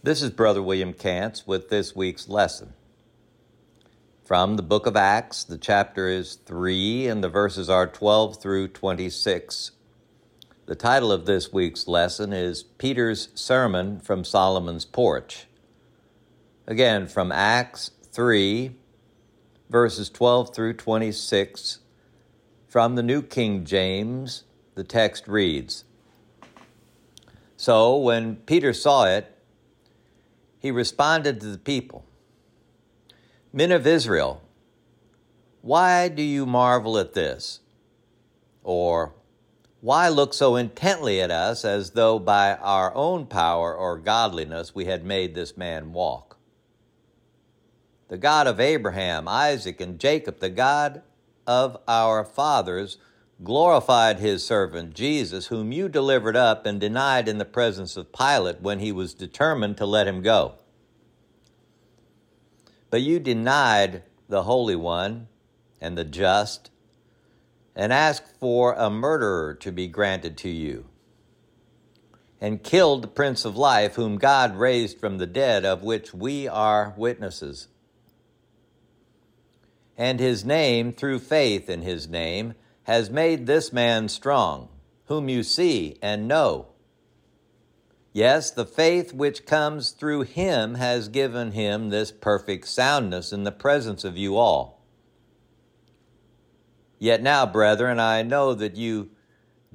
This is Brother William Kantz with this week's lesson. From the book of Acts, the chapter is 3 and the verses are 12 through 26. The title of this week's lesson is Peter's Sermon from Solomon's Porch. Again, from Acts 3, verses 12 through 26. From the New King James, the text reads So when Peter saw it, he responded to the people Men of Israel, why do you marvel at this? Or, why look so intently at us as though by our own power or godliness we had made this man walk? The God of Abraham, Isaac, and Jacob, the God of our fathers, glorified his servant Jesus, whom you delivered up and denied in the presence of Pilate when he was determined to let him go. But you denied the Holy One and the just, and asked for a murderer to be granted to you, and killed the Prince of Life, whom God raised from the dead, of which we are witnesses. And his name, through faith in his name, has made this man strong, whom you see and know. Yes, the faith which comes through him has given him this perfect soundness in the presence of you all. Yet now, brethren, I know that you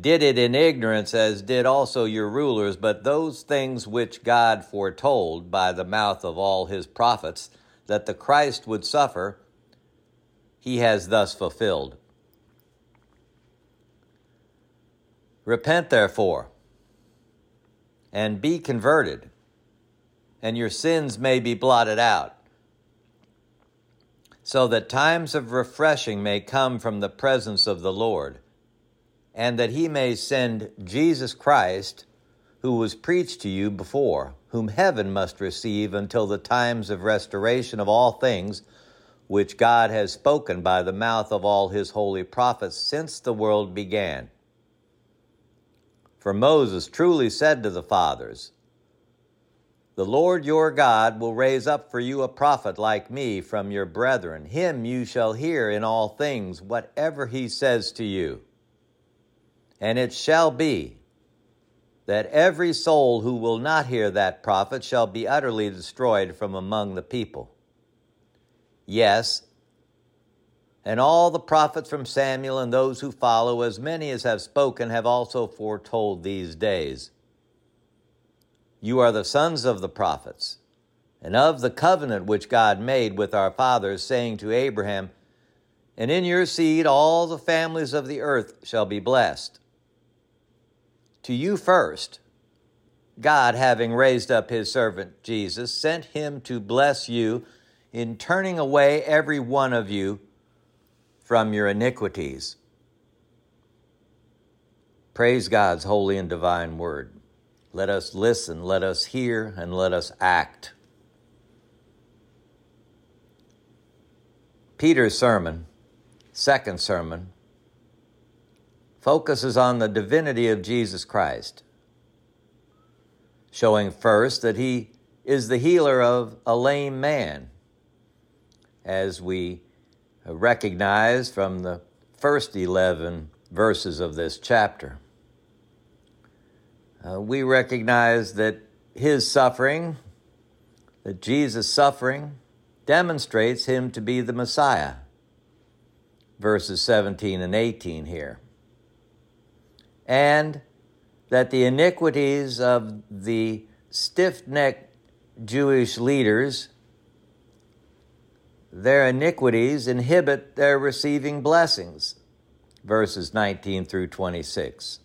did it in ignorance, as did also your rulers, but those things which God foretold by the mouth of all his prophets, that the Christ would suffer, he has thus fulfilled. Repent, therefore, and be converted, and your sins may be blotted out, so that times of refreshing may come from the presence of the Lord, and that he may send Jesus Christ, who was preached to you before, whom heaven must receive until the times of restoration of all things, which God has spoken by the mouth of all his holy prophets since the world began for Moses truly said to the fathers, The Lord your God will raise up for you a prophet like me from your brethren. Him you shall hear in all things, whatever he says to you. And it shall be that every soul who will not hear that prophet shall be utterly destroyed from among the people. Yes, and all the prophets from Samuel and those who follow, as many as have spoken, have also foretold these days. You are the sons of the prophets, and of the covenant which God made with our fathers, saying to Abraham, And in your seed all the families of the earth shall be blessed. To you first, God, having raised up his servant Jesus, sent him to bless you in turning away every one of you from your iniquities. Praise God's holy and divine word. Let us listen, let us hear, and let us act. Peter's sermon, second sermon, focuses on the divinity of Jesus Christ, showing first that he is the healer of a lame man, as we recognized from the first 11 verses of this chapter. Uh, we recognize that his suffering, that Jesus' suffering, demonstrates him to be the Messiah. Verses 17 and 18 here. And that the iniquities of the stiff necked Jewish leaders their iniquities inhibit their receiving blessings. Verses 19 through 26.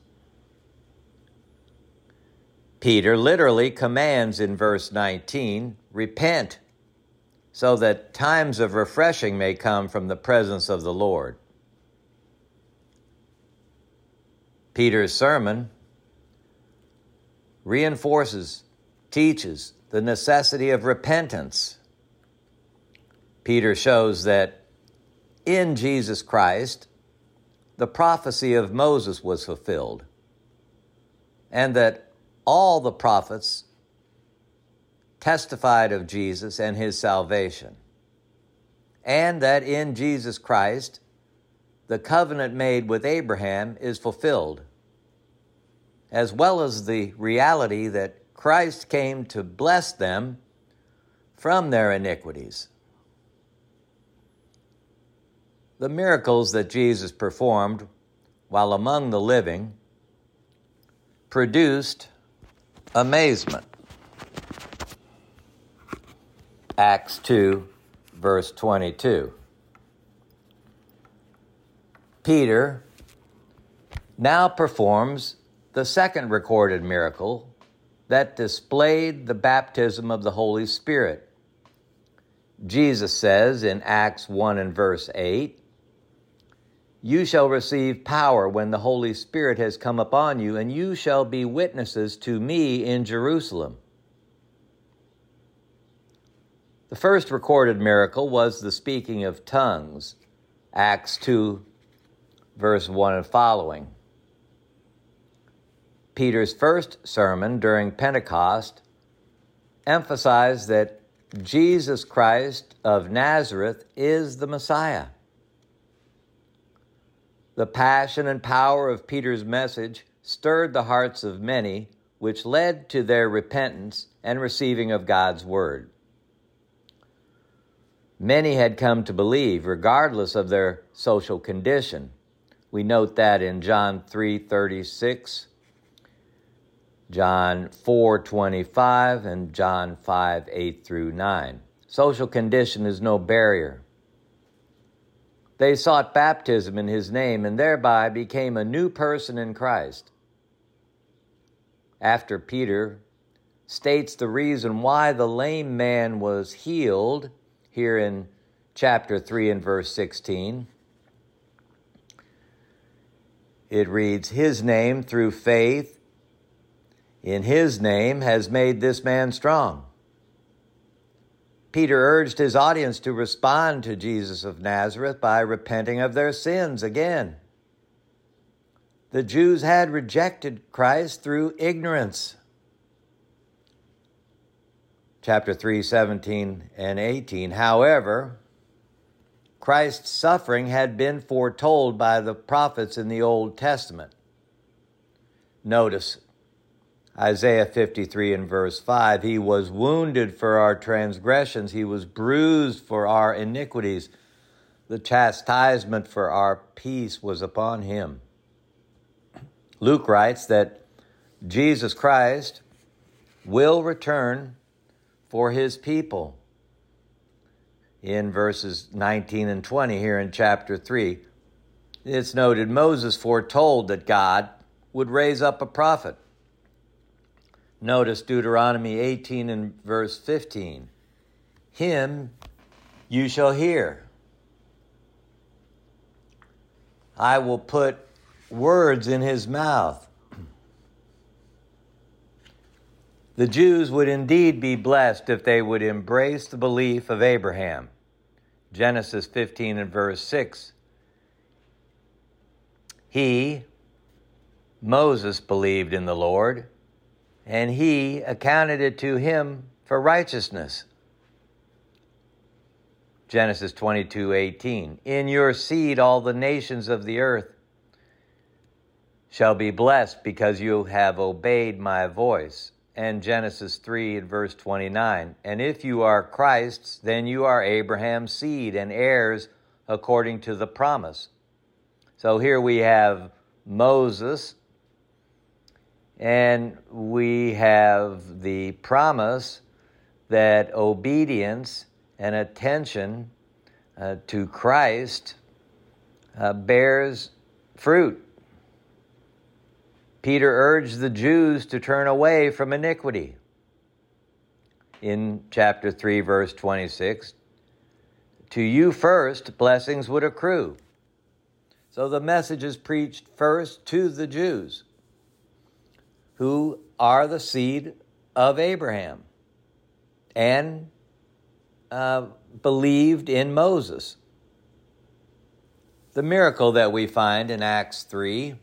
Peter literally commands in verse 19 repent, so that times of refreshing may come from the presence of the Lord. Peter's sermon reinforces, teaches the necessity of repentance Peter shows that in Jesus Christ, the prophecy of Moses was fulfilled, and that all the prophets testified of Jesus and his salvation, and that in Jesus Christ the covenant made with Abraham is fulfilled, as well as the reality that Christ came to bless them from their iniquities. The miracles that Jesus performed while among the living produced amazement. Acts 2, verse 22. Peter now performs the second recorded miracle that displayed the baptism of the Holy Spirit. Jesus says in Acts 1 and verse 8, You shall receive power when the Holy Spirit has come upon you, and you shall be witnesses to me in Jerusalem. The first recorded miracle was the speaking of tongues, Acts 2 verse 1 and following. Peter's first sermon during Pentecost emphasized that Jesus Christ of Nazareth is the Messiah. The passion and power of Peter's message stirred the hearts of many, which led to their repentance and receiving of God's word. Many had come to believe, regardless of their social condition. We note that in John 3:36, John 4:25 and John 5 8 through 9. Social condition is no barrier. They sought baptism in his name and thereby became a new person in Christ. After Peter states the reason why the lame man was healed here in chapter 3 and verse 16, it reads, His name through faith in His name has made this man strong. Peter urged his audience to respond to Jesus of Nazareth by repenting of their sins again. The Jews had rejected Christ through ignorance. Chapter 3, 17 and 18. However, Christ's suffering had been foretold by the prophets in the Old Testament. Notice Isaiah 53 and verse 5 He was wounded for our transgressions, He was bruised for our iniquities. The chastisement for our peace was upon Him. Luke writes that Jesus Christ will return for His people in verses 19 and 20 here in chapter 3. It's noted Moses foretold that God would raise up a prophet. Notice Deuteronomy 18 and verse 15. Him you shall hear. I will put words in his mouth. The Jews would indeed be blessed if they would embrace the belief of Abraham. Genesis 15 and verse 6. He, Moses, believed in the Lord, and he accounted it to him for righteousness. Genesis 22 18. In your seed, all the nations of the earth shall be blessed because you have obeyed my voice and Genesis 3 and verse 29. And if you are Christ's, then you are Abraham's seed and heirs according to the promise. So here we have Moses, and we have the promise that obedience and attention uh, to Christ uh, bears fruit. Peter urged the Jews to turn away from iniquity. In chapter 3, verse 26, to you first blessings would accrue. So the message is preached first to the Jews, who are the seed of Abraham and uh, believed in Moses. The miracle that we find in Acts 3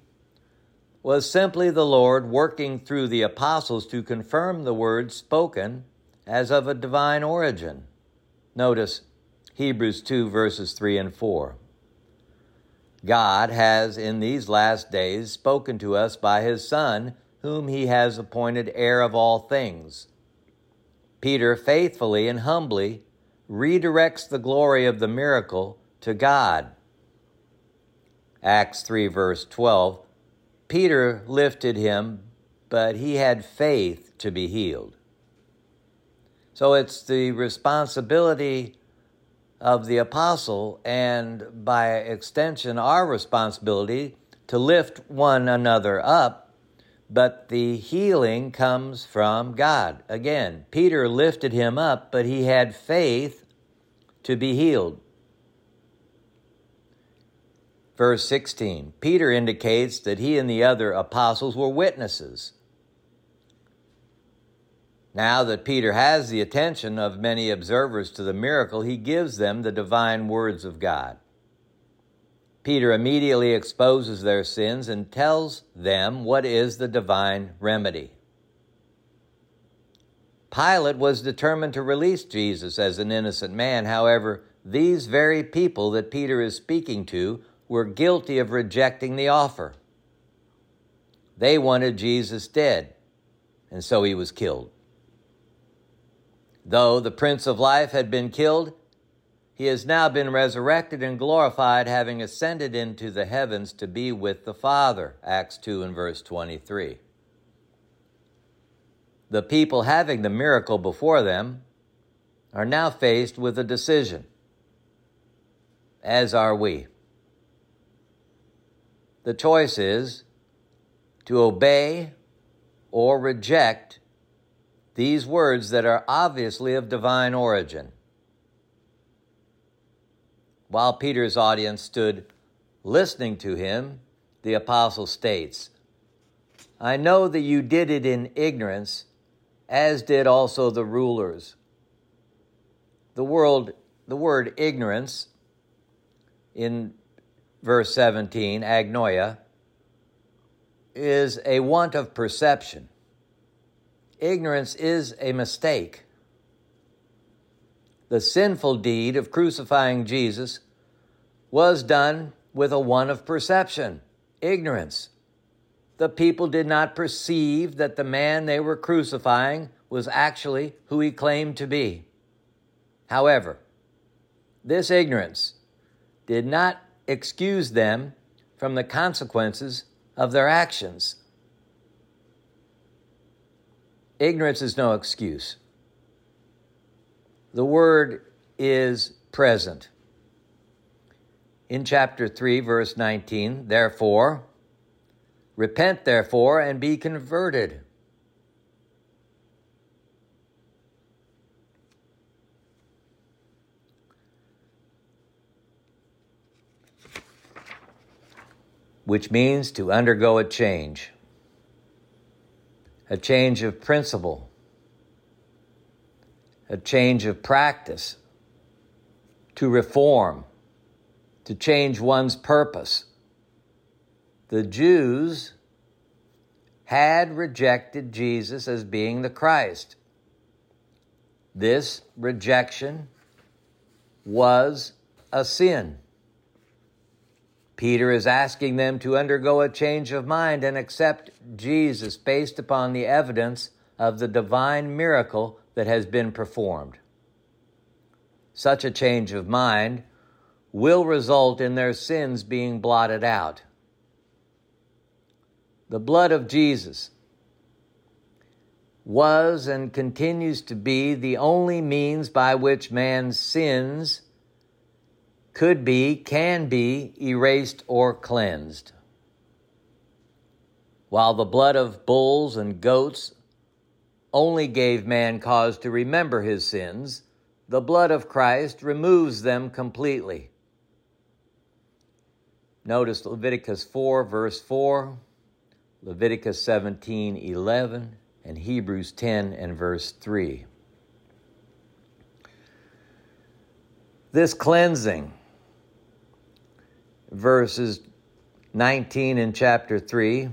was simply the Lord working through the apostles to confirm the words spoken as of a divine origin. Notice Hebrews 2, verses 3 and 4. God has in these last days spoken to us by his Son, whom he has appointed heir of all things. Peter faithfully and humbly redirects the glory of the miracle to God. Acts 3, verse 12 Peter lifted him, but he had faith to be healed. So it's the responsibility of the apostle, and by extension, our responsibility to lift one another up, but the healing comes from God. Again, Peter lifted him up, but he had faith to be healed. Verse 16 Peter indicates that he and the other apostles were witnesses. Now that Peter has the attention of many observers to the miracle, he gives them the divine words of God. Peter immediately exposes their sins and tells them what is the divine remedy. Pilate was determined to release Jesus as an innocent man. However, these very people that Peter is speaking to were guilty of rejecting the offer. They wanted Jesus dead, and so he was killed. Though the Prince of Life had been killed, he has now been resurrected and glorified, having ascended into the heavens to be with the Father. Acts 2 and verse 23. The people having the miracle before them are now faced with a decision, as are we. The choice is to obey or reject these words that are obviously of divine origin. While Peter's audience stood listening to him, the apostle states, I know that you did it in ignorance, as did also the rulers. The, world, the word ignorance in verse 17, agnoia, is a want of perception ignorance is a mistake. The sinful deed of crucifying Jesus was done with a one of perception, ignorance. The people did not perceive that the man they were crucifying was actually who he claimed to be. However, this ignorance did not excuse them from the consequences of their actions. Ignorance is no excuse. The word is present. In chapter 3, verse 19, therefore, repent therefore and be converted. Which means to undergo a change a change of principle, a change of practice, to reform, to change one's purpose. The Jews had rejected Jesus as being the Christ. This rejection was a sin. Peter is asking them to undergo a change of mind and accept Jesus based upon the evidence of the divine miracle that has been performed. Such a change of mind will result in their sins being blotted out. The blood of Jesus was and continues to be the only means by which man's sins could be, can be erased or cleansed. While the blood of bulls and goats only gave man cause to remember his sins, the blood of Christ removes them completely. Notice Leviticus 4, verse 4, Leviticus 17, 11, and Hebrews 10 and verse 3. This cleansing verses 19 in chapter 3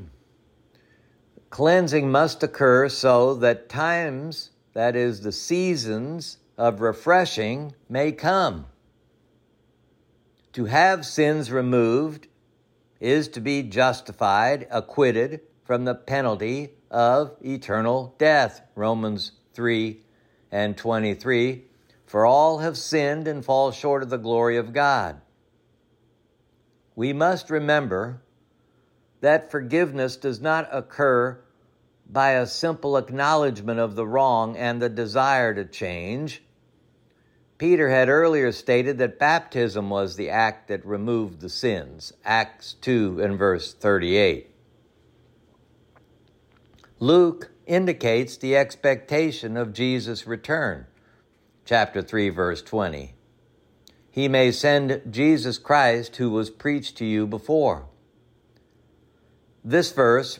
cleansing must occur so that times that is, the seasons of refreshing, may come. To have sins removed is to be justified, acquitted from the penalty of eternal death. Romans 3 and 23. For all have sinned and fall short of the glory of God. We must remember that forgiveness does not occur by a simple acknowledgement of the wrong and the desire to change. Peter had earlier stated that baptism was the act that removed the sins. Acts 2 and verse 38. Luke indicates the expectation of Jesus' return. Chapter 3, verse 20. He may send Jesus Christ who was preached to you before. This verse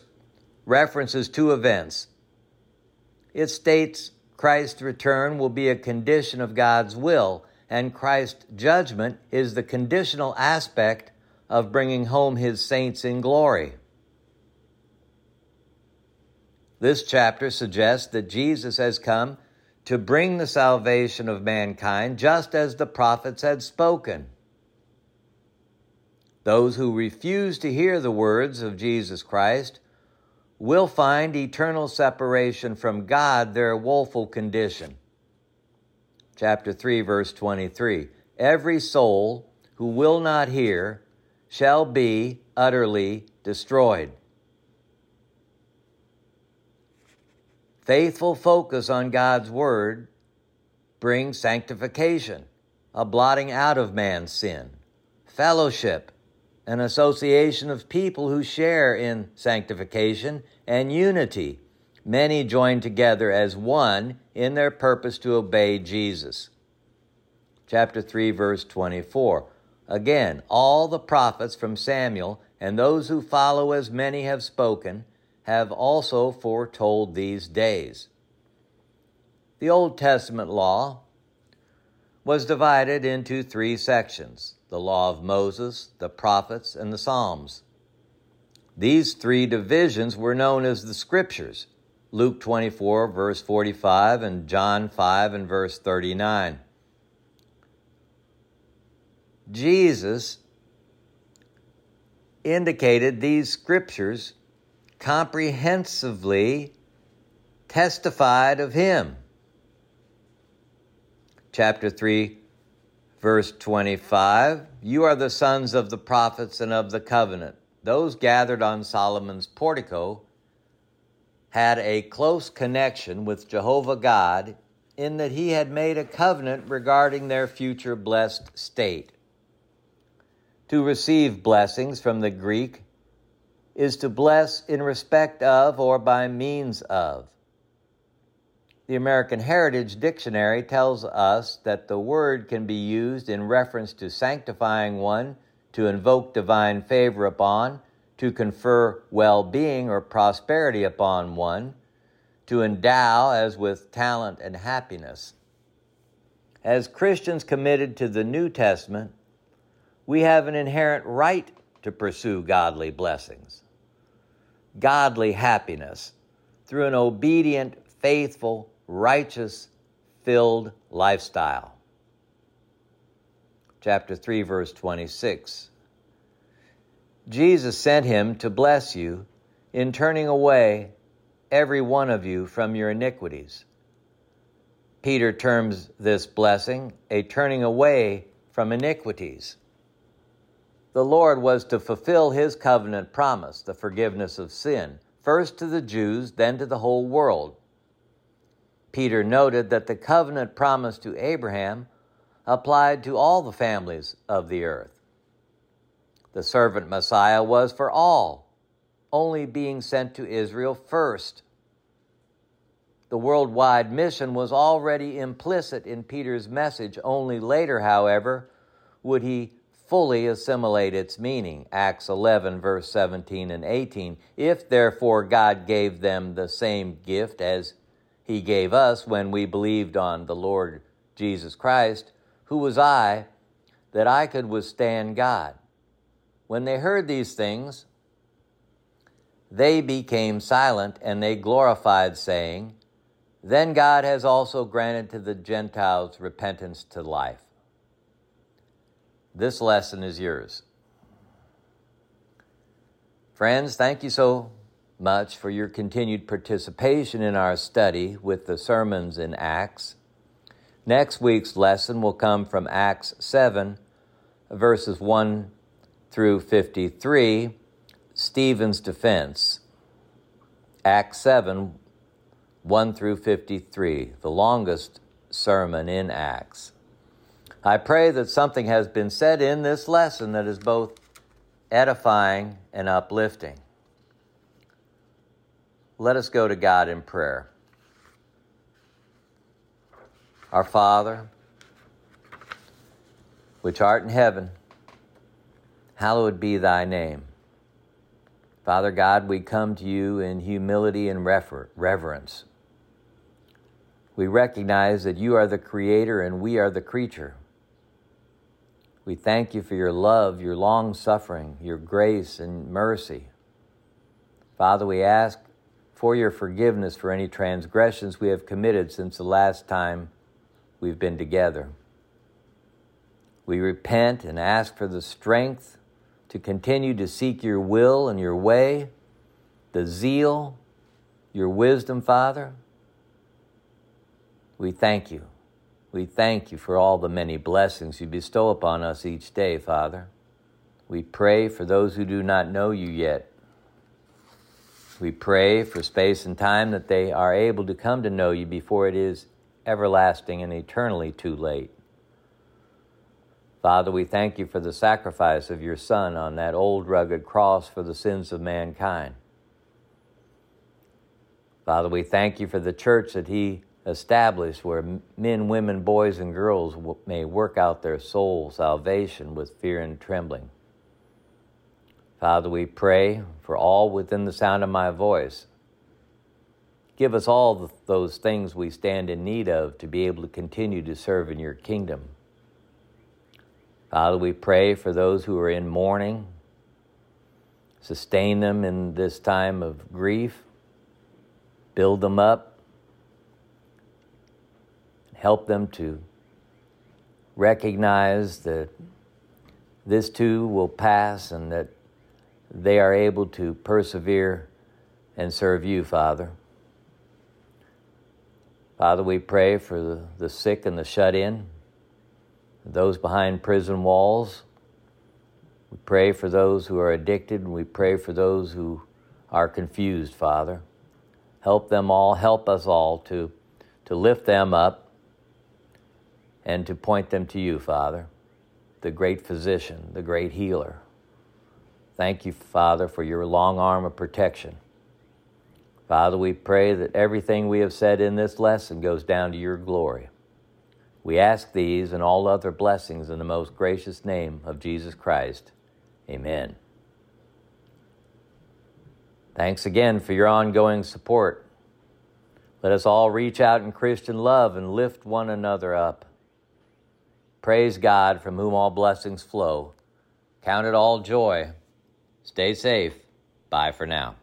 references two events. It states Christ's return will be a condition of God's will, and Christ's judgment is the conditional aspect of bringing home his saints in glory. This chapter suggests that Jesus has come to bring the salvation of mankind just as the prophets had spoken. Those who refuse to hear the words of Jesus Christ will find eternal separation from God their woeful condition. Chapter 3, verse 23 Every soul who will not hear shall be utterly destroyed. Faithful focus on God's Word brings sanctification, a blotting out of man's sin, fellowship, an association of people who share in sanctification and unity. Many join together as one in their purpose to obey Jesus. Chapter 3, verse 24. Again, all the prophets from Samuel and those who follow as many have spoken have also foretold these days. The Old Testament law was divided into three sections the law of Moses, the prophets, and the Psalms. These three divisions were known as the Scriptures Luke 24, verse 45, and John 5 and verse 39. Jesus indicated these scriptures comprehensively testified of him. Chapter 3, verse 25 You are the sons of the prophets and of the covenant. Those gathered on Solomon's portico had a close connection with Jehovah God in that he had made a covenant regarding their future blessed state. To receive blessings from the Greek is to bless in respect of or by means of. The American Heritage Dictionary tells us that the word can be used in reference to sanctifying one, to invoke divine favor upon, to confer well being or prosperity upon one, to endow as with talent and happiness. As Christians committed to the New Testament, we have an inherent right to pursue godly blessings godly happiness through an obedient, faithful, righteous, filled lifestyle. Chapter 3, verse 26. Jesus sent him to bless you in turning away every one of you from your iniquities. Peter terms this blessing a turning away from iniquities the Lord was to fulfill his covenant promise, the forgiveness of sin, first to the Jews, then to the whole world. Peter noted that the covenant promise to Abraham applied to all the families of the earth. The servant Messiah was for all, only being sent to Israel first. The worldwide mission was already implicit in Peter's message, only later, however, would he fully assimilate its meaning. Acts 11, verse 17 and 18. If therefore God gave them the same gift as he gave us when we believed on the Lord Jesus Christ, who was I that I could withstand God? When they heard these things, they became silent and they glorified, saying, then God has also granted to the Gentiles repentance to life. This lesson is yours. Friends, thank you so much for your continued participation in our study with the sermons in Acts. Next week's lesson will come from Acts 7, verses 1 through 53, Stephen's defense. Acts 7, 1 through 53, the longest sermon in Acts. I pray that something has been said in this lesson that is both edifying and uplifting. Let us go to God in prayer. Our Father, which art in heaven, hallowed be thy name. Father God, we come to you in humility and rever- reverence. We recognize that you are the creator and we are the creature. We thank you for your love, your long suffering, your grace and mercy. Father, we ask for your forgiveness for any transgressions we have committed since the last time we've been together. We repent and ask for the strength to continue to seek your will and your way, the zeal, your wisdom, Father. We thank you. We thank you for all the many blessings you bestow upon us each day, Father. We pray for those who do not know you yet. We pray for space and time that they are able to come to know you before it is everlasting and eternally too late. Father, we thank you for the sacrifice of your Son on that old rugged cross for the sins of mankind. Father, we thank you for the church that he established where men, women, boys, and girls may work out their soul salvation with fear and trembling. Father, we pray for all within the sound of my voice. Give us all those things we stand in need of to be able to continue to serve in your kingdom. Father, we pray for those who are in mourning. Sustain them in this time of grief. Build them up help them to recognize that this too will pass and that they are able to persevere and serve you, Father. Father, we pray for the, the sick and the shut in, those behind prison walls. We pray for those who are addicted, and we pray for those who are confused, Father. Help them all, help us all to, to lift them up and to point them to you, Father, the great physician, the great healer. Thank you, Father, for your long arm of protection. Father, we pray that everything we have said in this lesson goes down to your glory. We ask these and all other blessings in the most gracious name of Jesus Christ. Amen. Thanks again for your ongoing support. Let us all reach out in Christian love and lift one another up. Praise God from whom all blessings flow. Count it all joy. Stay safe. Bye for now.